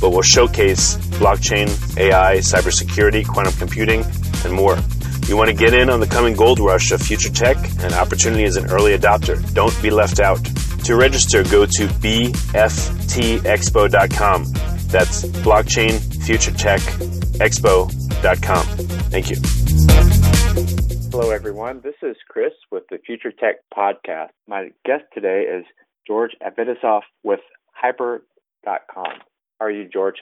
but will showcase blockchain, AI, cybersecurity, quantum computing, and more. You want to get in on the coming gold rush of future tech and opportunity as an early adopter. Don't be left out. To register, go to bftexpo.com. That's blockchain future tech expo.com. Thank you. Hello, everyone. This is Chris with the Future Tech Podcast. My guest today is George Avetisov with Hyper.com. How are you, George?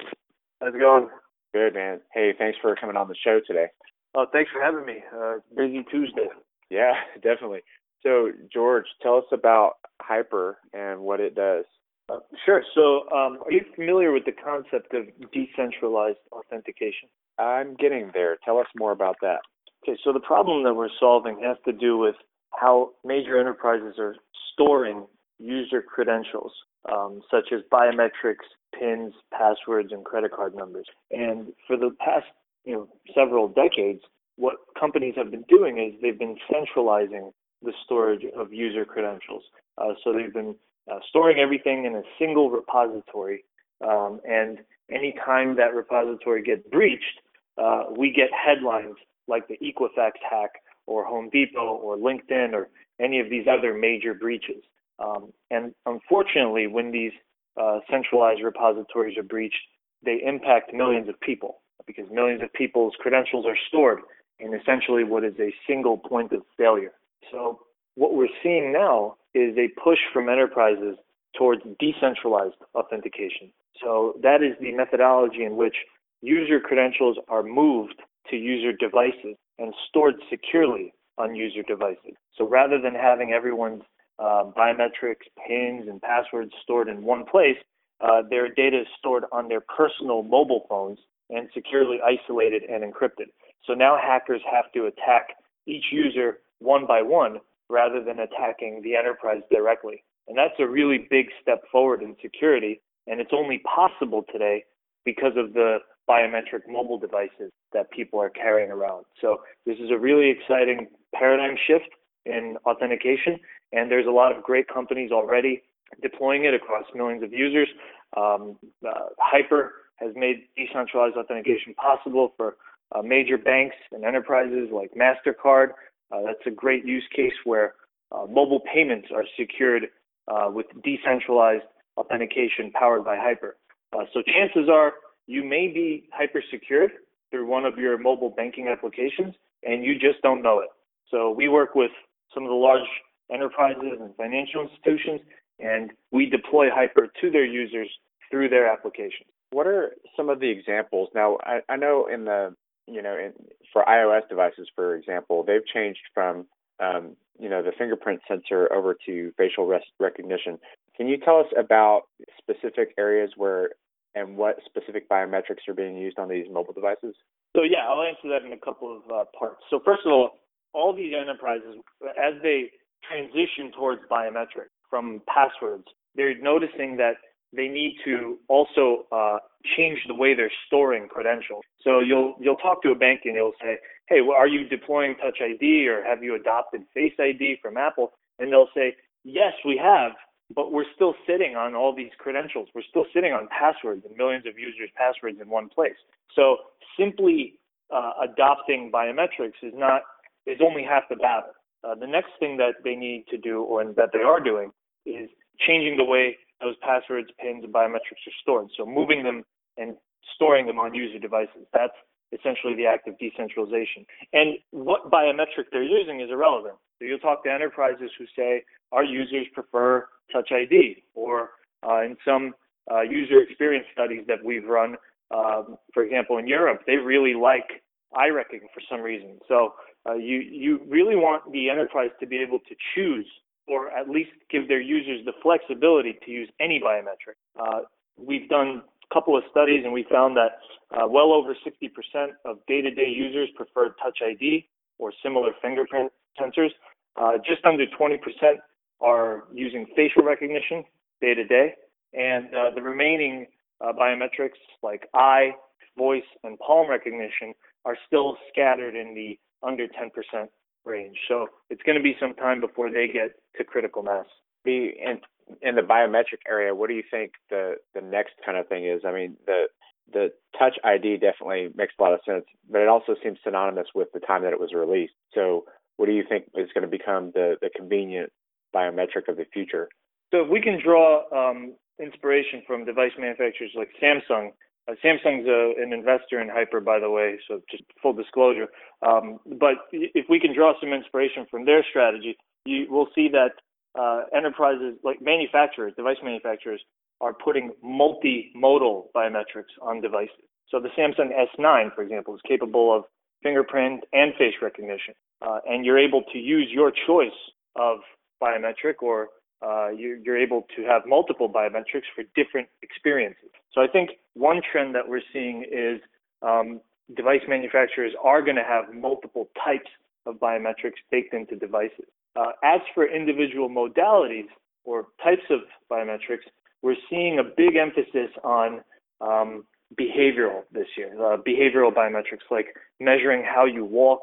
How's it going? Good, man. Hey, thanks for coming on the show today. Oh, thanks for having me. Uh, busy Tuesday. Yeah, definitely. So, George, tell us about Hyper and what it does. Uh, sure. So, um, are you familiar with the concept of decentralized authentication? I'm getting there. Tell us more about that. Okay, so the problem that we're solving has to do with how major enterprises are storing user credentials, um, such as biometrics, pins, passwords, and credit card numbers. And for the past, you know, several decades, what companies have been doing is they've been centralizing the storage of user credentials. Uh, so they've been uh, storing everything in a single repository, um, and anytime that repository gets breached, uh, we get headlines like the Equifax hack or Home Depot or LinkedIn or any of these other major breaches. Um, and unfortunately, when these uh, centralized repositories are breached, they impact millions of people because millions of people's credentials are stored in essentially what is a single point of failure. So what we're seeing now is a push from enterprises towards decentralized authentication. So that is the methodology in which user credentials are moved to user devices and stored securely on user devices. So rather than having everyone's uh, biometrics, pins, and passwords stored in one place, uh, their data is stored on their personal mobile phones and securely isolated and encrypted. So now hackers have to attack each user one by one rather than attacking the enterprise directly. And that's a really big step forward in security. And it's only possible today because of the biometric mobile devices that people are carrying around. So this is a really exciting paradigm shift in authentication. And there's a lot of great companies already deploying it across millions of users. Um, uh, Hyper has made decentralized authentication possible for uh, major banks and enterprises like MasterCard. Uh, that's a great use case where uh, mobile payments are secured uh, with decentralized authentication powered by Hyper. Uh, so chances are you may be hyper secured through one of your mobile banking applications and you just don't know it. So we work with some of the large enterprises and financial institutions, and we deploy Hyper to their users through their applications. What are some of the examples? Now, I, I know in the you know in, for iOS devices, for example, they've changed from um, you know the fingerprint sensor over to facial res- recognition. Can you tell us about specific areas where and what specific biometrics are being used on these mobile devices? So yeah, I'll answer that in a couple of uh, parts. So first of all, all these enterprises, as they transition towards biometric from passwords, they're noticing that they need to also uh, change the way they're storing credentials. So you'll you'll talk to a bank and you'll say, "Hey, well, are you deploying Touch ID or have you adopted Face ID from Apple?" And they'll say, "Yes, we have, but we're still sitting on all these credentials. We're still sitting on passwords and millions of users' passwords in one place. So simply uh, adopting biometrics is not is only half the battle. Uh, the next thing that they need to do, or that they are doing, is changing the way those passwords, pins, and biometrics are stored. So moving them and storing them on user devices. That's essentially the act of decentralization. And what biometric they're using is irrelevant. So you'll talk to enterprises who say our users prefer Touch ID, or uh, in some uh, user experience studies that we've run, um, for example, in Europe, they really like eye recognition for some reason. So uh, you you really want the enterprise to be able to choose, or at least give their users the flexibility to use any biometric. Uh, we've done a couple of studies, and we found that uh, well over 60% of day-to-day users prefer Touch ID or similar fingerprint sensors. Uh, just under 20% are using facial recognition day to day, and uh, the remaining uh, biometrics like eye, voice, and palm recognition are still scattered in the under 10% range. So it's going to be some time before they get to critical mass. The in, in the biometric area, what do you think the the next kind of thing is? I mean, the the Touch ID definitely makes a lot of sense, but it also seems synonymous with the time that it was released. So, what do you think is going to become the the convenient biometric of the future? So, if we can draw um, inspiration from device manufacturers like Samsung. Uh, Samsung's a, an investor in Hyper, by the way, so just full disclosure. Um, but if we can draw some inspiration from their strategy, you will see that uh, enterprises like manufacturers, device manufacturers, are putting multimodal biometrics on devices. So the Samsung S9, for example, is capable of fingerprint and face recognition, uh, and you're able to use your choice of biometric or uh, you, are able to have multiple biometrics for different experiences. So I think one trend that we're seeing is um, device manufacturers are going to have multiple types of biometrics baked into devices. Uh, as for individual modalities or types of biometrics, we're seeing a big emphasis on um, behavioral this year. Uh, behavioral biometrics like measuring how you walk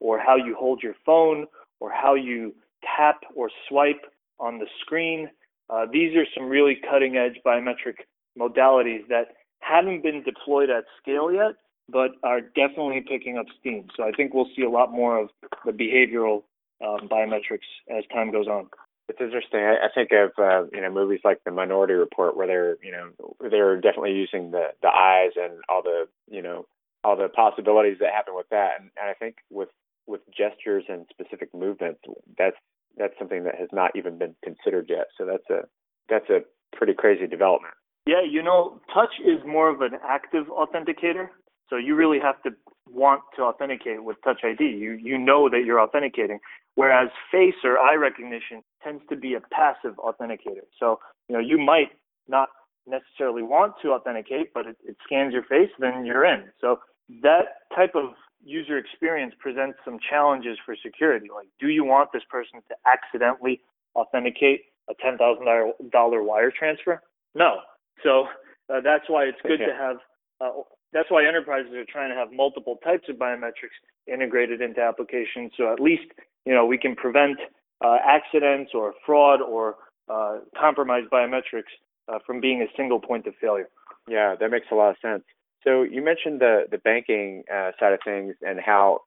or how you hold your phone or how you tap or swipe on the screen. Uh, these are some really cutting edge biometric modalities that haven't been deployed at scale yet, but are definitely picking up steam. So I think we'll see a lot more of the behavioral um, biometrics as time goes on. It's interesting. I, think of uh, you know movies like The Minority Report, where they're you know they're definitely using the the eyes and all the you know all the possibilities that happen with that. And, and I think with with gestures and specific movements, that's that's something that has not even been considered yet. So that's a that's a pretty crazy development. Yeah, you know, touch is more of an active authenticator. So you really have to want to authenticate with Touch ID. You you know that you're authenticating. Whereas face or eye recognition tends to be a passive authenticator. So you know you might not necessarily want to authenticate, but it, it scans your face, then you're in. So that type of user experience presents some challenges for security. Like, do you want this person to accidentally authenticate a ten thousand dollar wire transfer? No. So uh, that's why it's good okay. to have. Uh, that's why enterprises are trying to have multiple types of biometrics integrated into applications. So at least you know we can prevent uh, accidents or fraud or uh, compromised biometrics uh, from being a single point of failure. Yeah, that makes a lot of sense. So you mentioned the the banking uh, side of things and how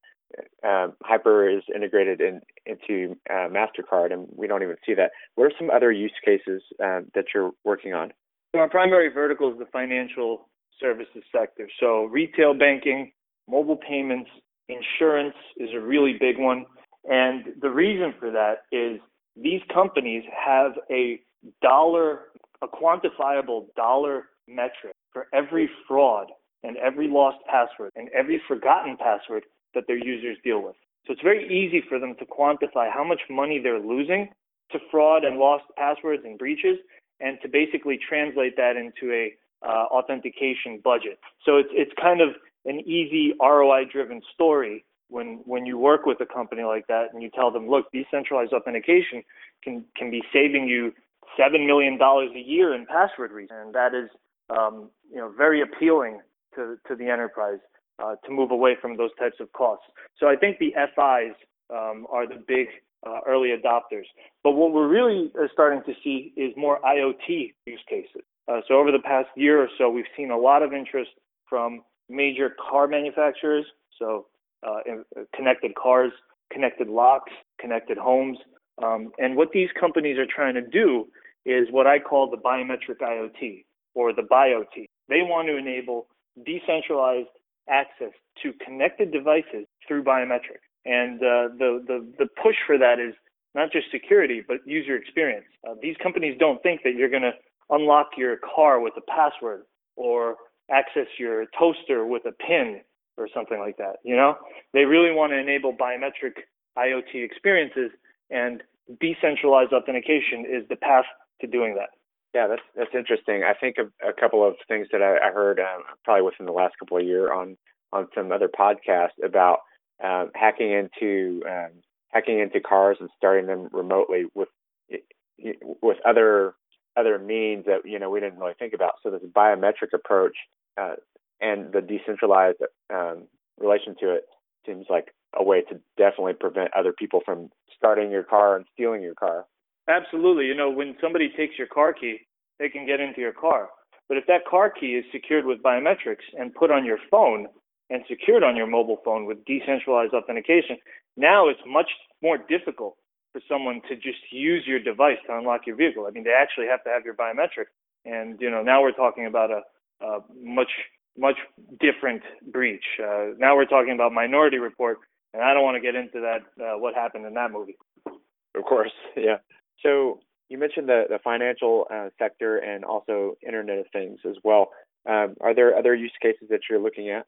uh, Hyper is integrated in, into uh, Mastercard, and we don't even see that. What are some other use cases uh, that you're working on? So our primary vertical is the financial services sector. So retail banking, mobile payments, insurance is a really big one, and the reason for that is these companies have a dollar, a quantifiable dollar metric for every fraud and every lost password and every forgotten password that their users deal with. So it's very easy for them to quantify how much money they're losing to fraud and lost passwords and breaches and to basically translate that into a uh, authentication budget. So it's it's kind of an easy ROI driven story when when you work with a company like that and you tell them, look, decentralized authentication can can be saving you seven million dollars a year in password reset, and that is um, you know very appealing to to the enterprise uh, to move away from those types of costs. So I think the FIs um, are the big uh, early adopters. But what we're really uh, starting to see is more IoT use cases. Uh, so over the past year or so, we've seen a lot of interest from major car manufacturers. So uh, uh, connected cars, connected locks, connected homes. Um, and what these companies are trying to do is what I call the biometric IoT or the BIoT. They want to enable decentralized access to connected devices through biometrics. And uh, the, the, the push for that is not just security, but user experience. Uh, these companies don't think that you're going to unlock your car with a password or access your toaster with a pin or something like that. You know, they really want to enable biometric IoT experiences, and decentralized authentication is the path to doing that. Yeah, that's that's interesting. I think of a couple of things that I, I heard um, probably within the last couple of years on on some other podcasts about um, hacking into um, hacking into cars and starting them remotely with with other other means that you know we didn't really think about. So this biometric approach uh, and the decentralized um, relation to it seems like a way to definitely prevent other people from starting your car and stealing your car. Absolutely. You know, when somebody takes your car key, they can get into your car. But if that car key is secured with biometrics and put on your phone, and secured on your mobile phone with decentralized authentication, now it's much more difficult for someone to just use your device to unlock your vehicle. I mean, they actually have to have your biometric, and you know now we're talking about a, a much much different breach. Uh, now we're talking about Minority Report, and I don't want to get into that uh, what happened in that movie. Of course, yeah. So you mentioned the the financial uh, sector and also Internet of Things as well. Um, are there other use cases that you're looking at?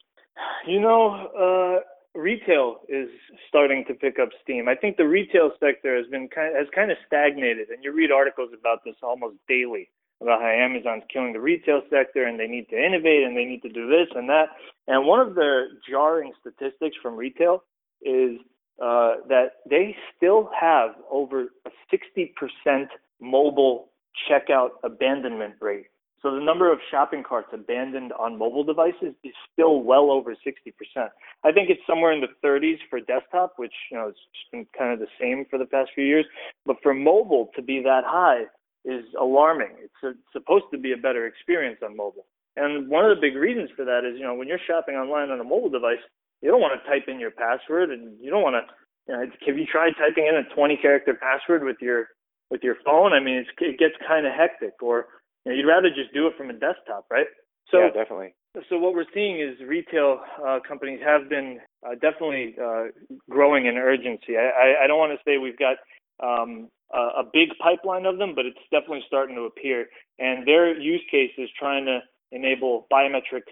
You know, uh, retail is starting to pick up steam. I think the retail sector has been kind of, has kind of stagnated, and you read articles about this almost daily about how Amazon's killing the retail sector and they need to innovate and they need to do this and that. And one of the jarring statistics from retail is uh, that they still have over a 60% mobile checkout abandonment rate. So the number of shopping carts abandoned on mobile devices is still well over 60%. I think it's somewhere in the 30s for desktop, which you know it's been kind of the same for the past few years. But for mobile to be that high is alarming. It's, a, it's supposed to be a better experience on mobile. And one of the big reasons for that is, you know, when you're shopping online on a mobile device, you don't want to type in your password, and you don't want to. You know, have you tried typing in a 20 character password with your with your phone? I mean, it's, it gets kind of hectic. Or you know, you'd rather just do it from a desktop, right? So, yeah, definitely. So what we're seeing is retail uh, companies have been uh, definitely uh, growing in urgency. I, I, I don't want to say we've got um, a, a big pipeline of them, but it's definitely starting to appear. And their use case is trying to enable biometric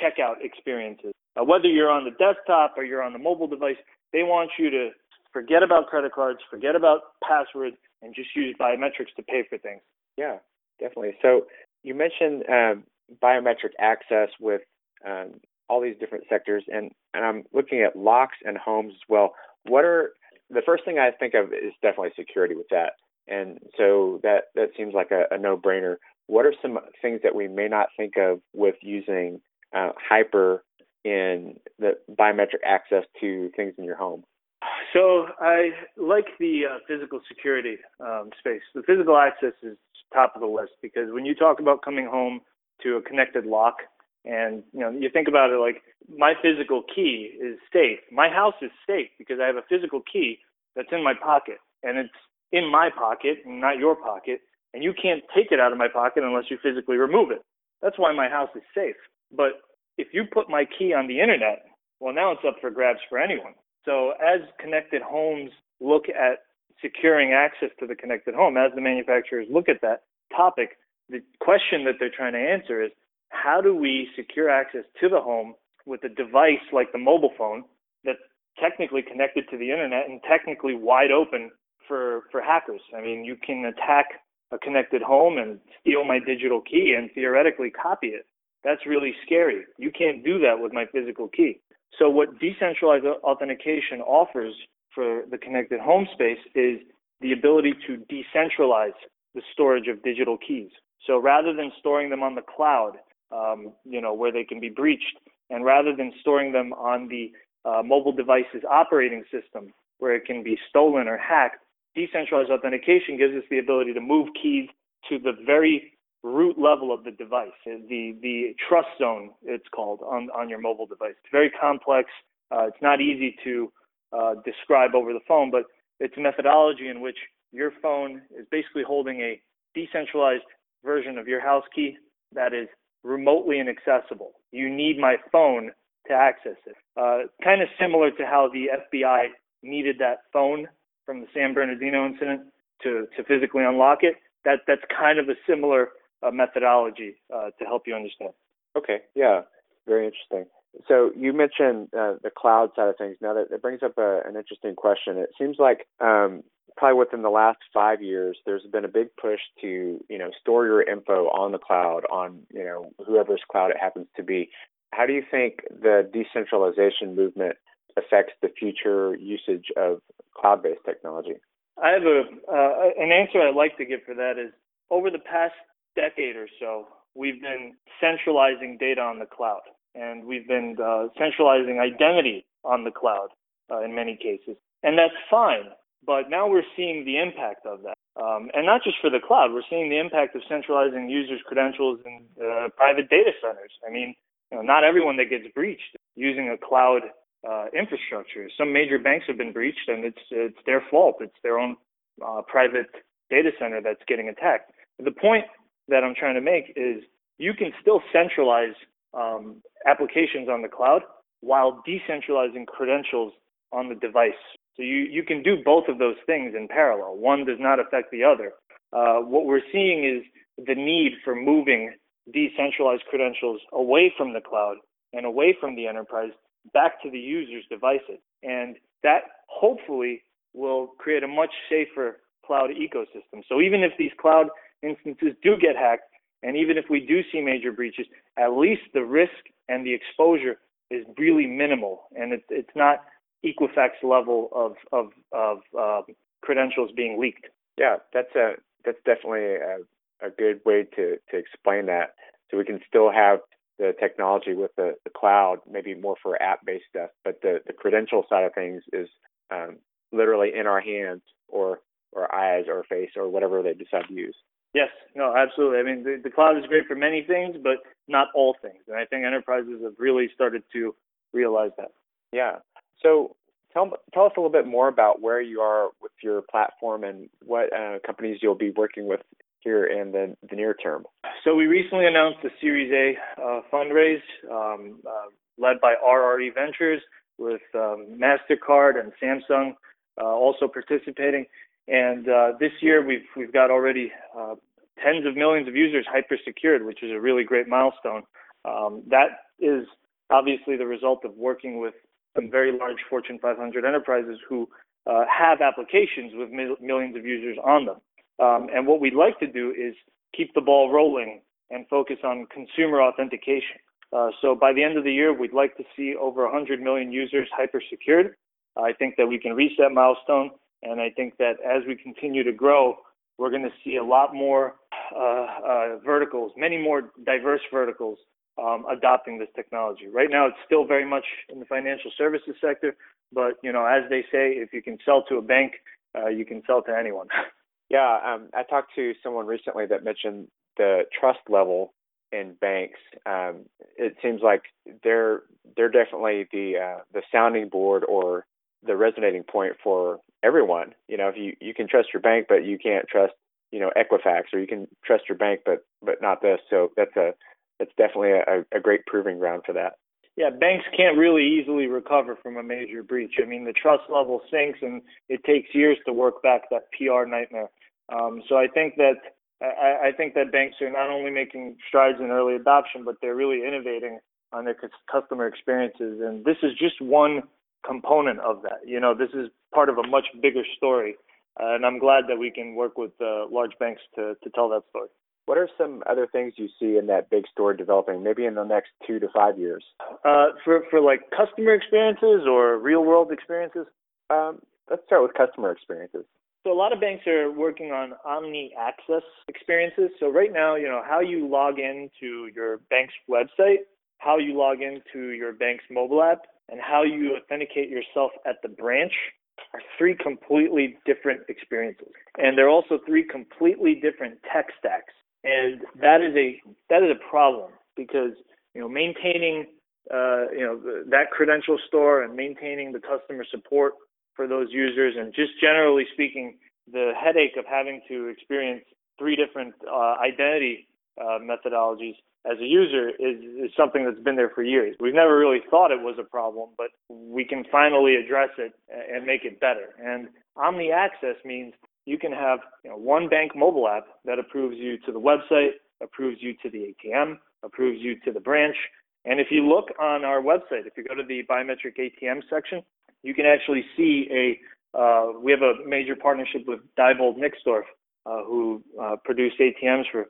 checkout experiences. Uh, whether you're on the desktop or you're on the mobile device, they want you to forget about credit cards, forget about passwords, and just use biometrics to pay for things. Yeah, definitely. So you mentioned um, biometric access with um, all these different sectors, and, and I'm looking at locks and homes as well. What are the first thing I think of is definitely security with that, and so that that seems like a, a no-brainer. What are some things that we may not think of with using uh, hyper in the biometric access to things in your home? So I like the uh, physical security um, space. The physical access is top of the list because when you talk about coming home to a connected lock, and you know you think about it like my physical key is safe. My house is safe because I have a physical key that's in my pocket, and it's in my pocket, not your pocket, and you can't take it out of my pocket unless you physically remove it. That's why my house is safe. But if you put my key on the internet, well, now it's up for grabs for anyone. So as connected homes look at securing access to the connected home, as the manufacturers look at that topic, the question that they're trying to answer is how do we secure access to the home with a device like the mobile phone that's technically connected to the internet and technically wide open for, for hackers? I mean, you can attack a connected home and steal my digital key and theoretically copy it. That's really scary. You can't do that with my physical key. So, what decentralized authentication offers for the connected home space is the ability to decentralize the storage of digital keys. So, rather than storing them on the cloud, um, you know, where they can be breached, and rather than storing them on the uh, mobile device's operating system, where it can be stolen or hacked, decentralized authentication gives us the ability to move keys to the very root level of the device, the the trust zone it's called on on your mobile device. It's very complex. Uh, it's not easy to uh, describe over the phone, but it's a methodology in which your phone is basically holding a decentralized version of your house key that is remotely inaccessible. You need my phone to access it. Uh, kind of similar to how the FBI needed that phone from the San Bernardino incident to, to physically unlock it. That that's kind of a similar uh, methodology uh, to help you understand. Okay, yeah, very interesting. So you mentioned uh, the cloud side of things. Now that brings up a, an interesting question. It seems like um, probably within the last five years, there's been a big push to you know store your info on the cloud on you know whoever's cloud it happens to be. How do you think the decentralization movement affects the future usage of cloud-based technology? I have a uh, an answer I'd like to give for that is over the past decade or so, we've been centralizing data on the cloud, and we've been uh, centralizing identity on the cloud uh, in many cases, and that's fine. But now we're seeing the impact of that, um, and not just for the cloud. We're seeing the impact of centralizing users' credentials in uh, private data centers. I mean, you know, not everyone that gets breached using a cloud uh, infrastructure. Some major banks have been breached, and it's it's their fault. It's their own uh, private data center that's getting attacked. The point that I'm trying to make is you can still centralize um, applications on the cloud while decentralizing credentials on the device. So you, you can do both of those things in parallel. One does not affect the other. Uh, what we're seeing is the need for moving decentralized credentials away from the cloud and away from the enterprise back to the user's devices. And that hopefully will create a much safer cloud ecosystem. So even if these cloud instances do get hacked, and even if we do see major breaches, at least the risk and the exposure is really minimal, and it, it's not Equifax level of of, of uh, credentials being leaked. Yeah, that's a that's definitely a, a good way to to explain that. So we can still have the technology with the, the cloud, maybe more for app based stuff, but the, the credential side of things is um, literally in our hands or or eyes or face or whatever they decide to use. Yes, no, absolutely. I mean, the, the cloud is great for many things, but not all things. And I think enterprises have really started to realize that. Yeah. So tell tell us a little bit more about where you are with your platform and what uh, companies you'll be working with here in the, the near term. So we recently announced the Series A uh, fundraise um, uh, led by RRE Ventures with um, Mastercard and Samsung uh, also participating. And uh, this year, we've we've got already uh, tens of millions of users hyper secured, which is a really great milestone. Um, that is obviously the result of working with some very large Fortune 500 enterprises who uh, have applications with mil- millions of users on them. Um, and what we'd like to do is keep the ball rolling and focus on consumer authentication. Uh, so by the end of the year, we'd like to see over 100 million users hyper secured. I think that we can reach that milestone and I think that as we continue to grow, we're going to see a lot more uh, uh, verticals, many more diverse verticals um, adopting this technology. Right now, it's still very much in the financial services sector, but you know, as they say, if you can sell to a bank, uh, you can sell to anyone. Yeah, um, I talked to someone recently that mentioned the trust level in banks. Um, it seems like they're they're definitely the uh, the sounding board or the resonating point for everyone. You know, if you you can trust your bank, but you can't trust you know Equifax, or you can trust your bank, but but not this. So that's a that's definitely a, a great proving ground for that. Yeah, banks can't really easily recover from a major breach. I mean, the trust level sinks, and it takes years to work back that PR nightmare. Um, so I think that I, I think that banks are not only making strides in early adoption, but they're really innovating on their customer experiences. And this is just one component of that. You know, this is part of a much bigger story. Uh, and I'm glad that we can work with uh, large banks to, to tell that story. What are some other things you see in that big store developing, maybe in the next two to five years? Uh, for for like customer experiences or real world experiences? Um, let's start with customer experiences. So a lot of banks are working on omni access experiences. So right now, you know, how you log into your bank's website, how you log into your bank's mobile app, and how you authenticate yourself at the branch are three completely different experiences. And they're also three completely different tech stacks. And that is a that is a problem because you know maintaining uh, you know that credential store and maintaining the customer support for those users, and just generally speaking, the headache of having to experience three different uh, identity uh, methodologies as a user is, is something that's been there for years. We've never really thought it was a problem, but we can finally address it and make it better. And Omni Access means you can have you know, one bank mobile app that approves you to the website, approves you to the ATM, approves you to the branch. And if you look on our website, if you go to the biometric ATM section, you can actually see a uh, we have a major partnership with Diebold Nixdorf, uh, who uh, produce ATMs for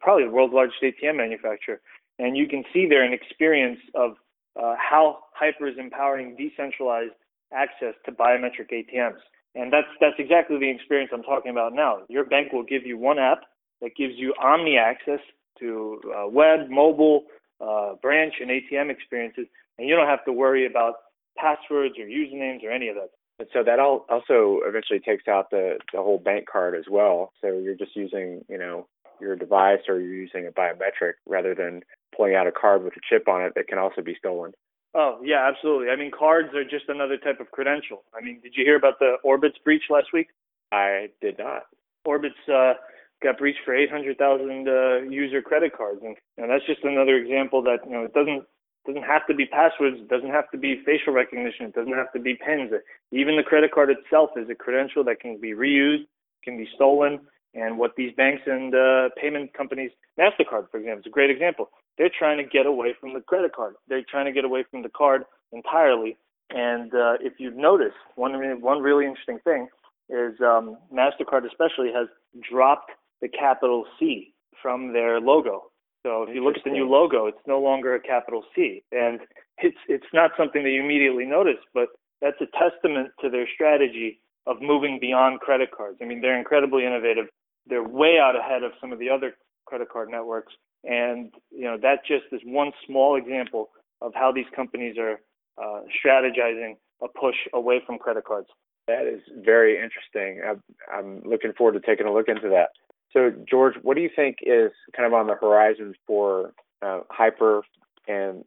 probably the world's largest ATM manufacturer. And you can see there an experience of uh, how Hyper is empowering decentralized access to biometric ATMs. And that's that's exactly the experience I'm talking about now. Your bank will give you one app that gives you omni access to uh, web, mobile, uh, branch, and ATM experiences, and you don't have to worry about passwords or usernames or any of that. And so that also eventually takes out the the whole bank card as well. So you're just using you know your device or you're using a biometric rather than pulling out a card with a chip on it that can also be stolen. Oh yeah, absolutely. I mean, cards are just another type of credential. I mean, did you hear about the Orbitz breach last week? I did not. Orbitz uh, got breached for 800,000 uh, user credit cards, and, and that's just another example that you know it doesn't doesn't have to be passwords, it doesn't have to be facial recognition, it doesn't have to be pins. Even the credit card itself is a credential that can be reused, can be stolen, and what these banks and uh, payment companies, Mastercard, for example, is a great example. They're trying to get away from the credit card. They're trying to get away from the card entirely. And uh, if you've noticed, one one really interesting thing is um, Mastercard, especially, has dropped the capital C from their logo. So if you look at the new logo, it's no longer a capital C, and it's it's not something that you immediately notice, but that's a testament to their strategy of moving beyond credit cards. I mean, they're incredibly innovative. They're way out ahead of some of the other credit card networks, and you know that just is one small example of how these companies are uh, strategizing a push away from credit cards. That is very interesting. I'm, I'm looking forward to taking a look into that. So, George, what do you think is kind of on the horizon for uh, Hyper and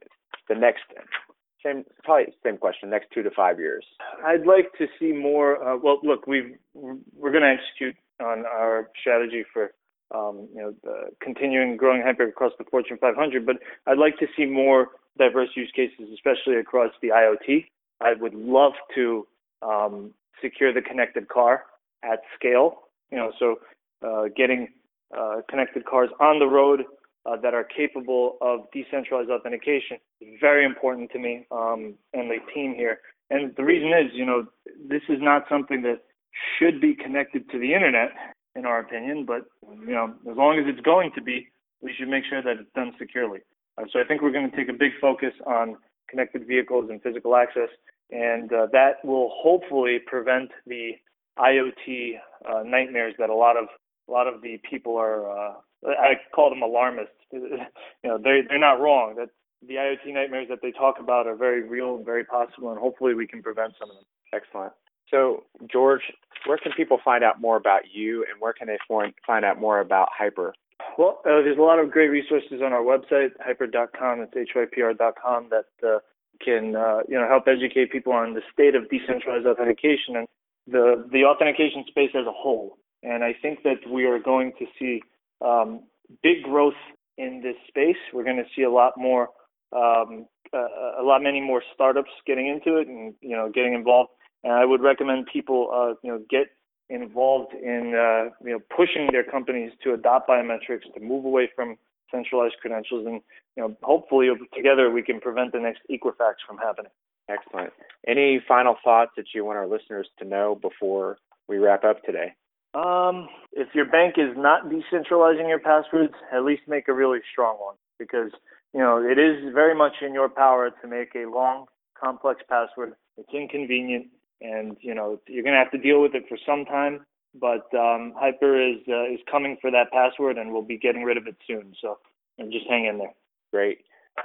the next same probably same question next two to five years i'd like to see more uh, well look we we're going to execute on our strategy for um, you know continuing growing hyper across the fortune 500 but i'd like to see more diverse use cases especially across the iot i would love to um, secure the connected car at scale you know so uh, getting uh, connected cars on the road uh, that are capable of decentralized authentication is very important to me um, and the team here. And the reason is, you know, this is not something that should be connected to the internet, in our opinion. But you know, as long as it's going to be, we should make sure that it's done securely. Uh, so I think we're going to take a big focus on connected vehicles and physical access, and uh, that will hopefully prevent the IoT uh, nightmares that a lot of a lot of the people are uh, I call them alarmists. you know, they they're not wrong. That the IoT nightmares that they talk about are very real and very possible, and hopefully we can prevent some of them. Excellent. So, George, where can people find out more about you, and where can they find out more about Hyper? Well, uh, there's a lot of great resources on our website, hyper.com. It's hypr.com that uh, can uh, you know help educate people on the state of decentralized authentication and the the authentication space as a whole. And I think that we are going to see um, big growth in this space. We're going to see a lot more, um, uh, a lot many more startups getting into it and you know getting involved. And I would recommend people, uh, you know, get involved in uh, you know pushing their companies to adopt biometrics, to move away from centralized credentials, and you know hopefully together we can prevent the next Equifax from happening. Excellent. Any final thoughts that you want our listeners to know before we wrap up today? Um, if your bank is not decentralizing your passwords, at least make a really strong one because you know it is very much in your power to make a long, complex password. It's inconvenient, and you know you're going to have to deal with it for some time. But um, Hyper is uh, is coming for that password, and we'll be getting rid of it soon. So just hang in there. Great.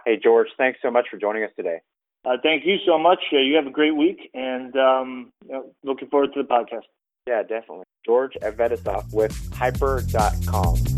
Hey George, thanks so much for joining us today. Uh, thank you so much. Uh, you have a great week, and um, you know, looking forward to the podcast. Yeah, definitely. George Avetisov with Hyper.com.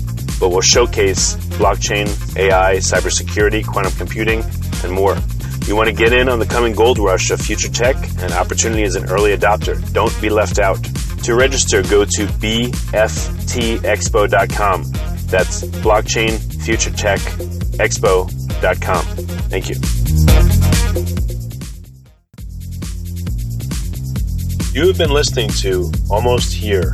but will showcase blockchain, AI, cybersecurity, quantum computing, and more. You want to get in on the coming gold rush of future tech and opportunity as an early adopter. Don't be left out. To register, go to bftexpo.com that's blockchain future tech expo.com. Thank you. You have been listening to Almost Here,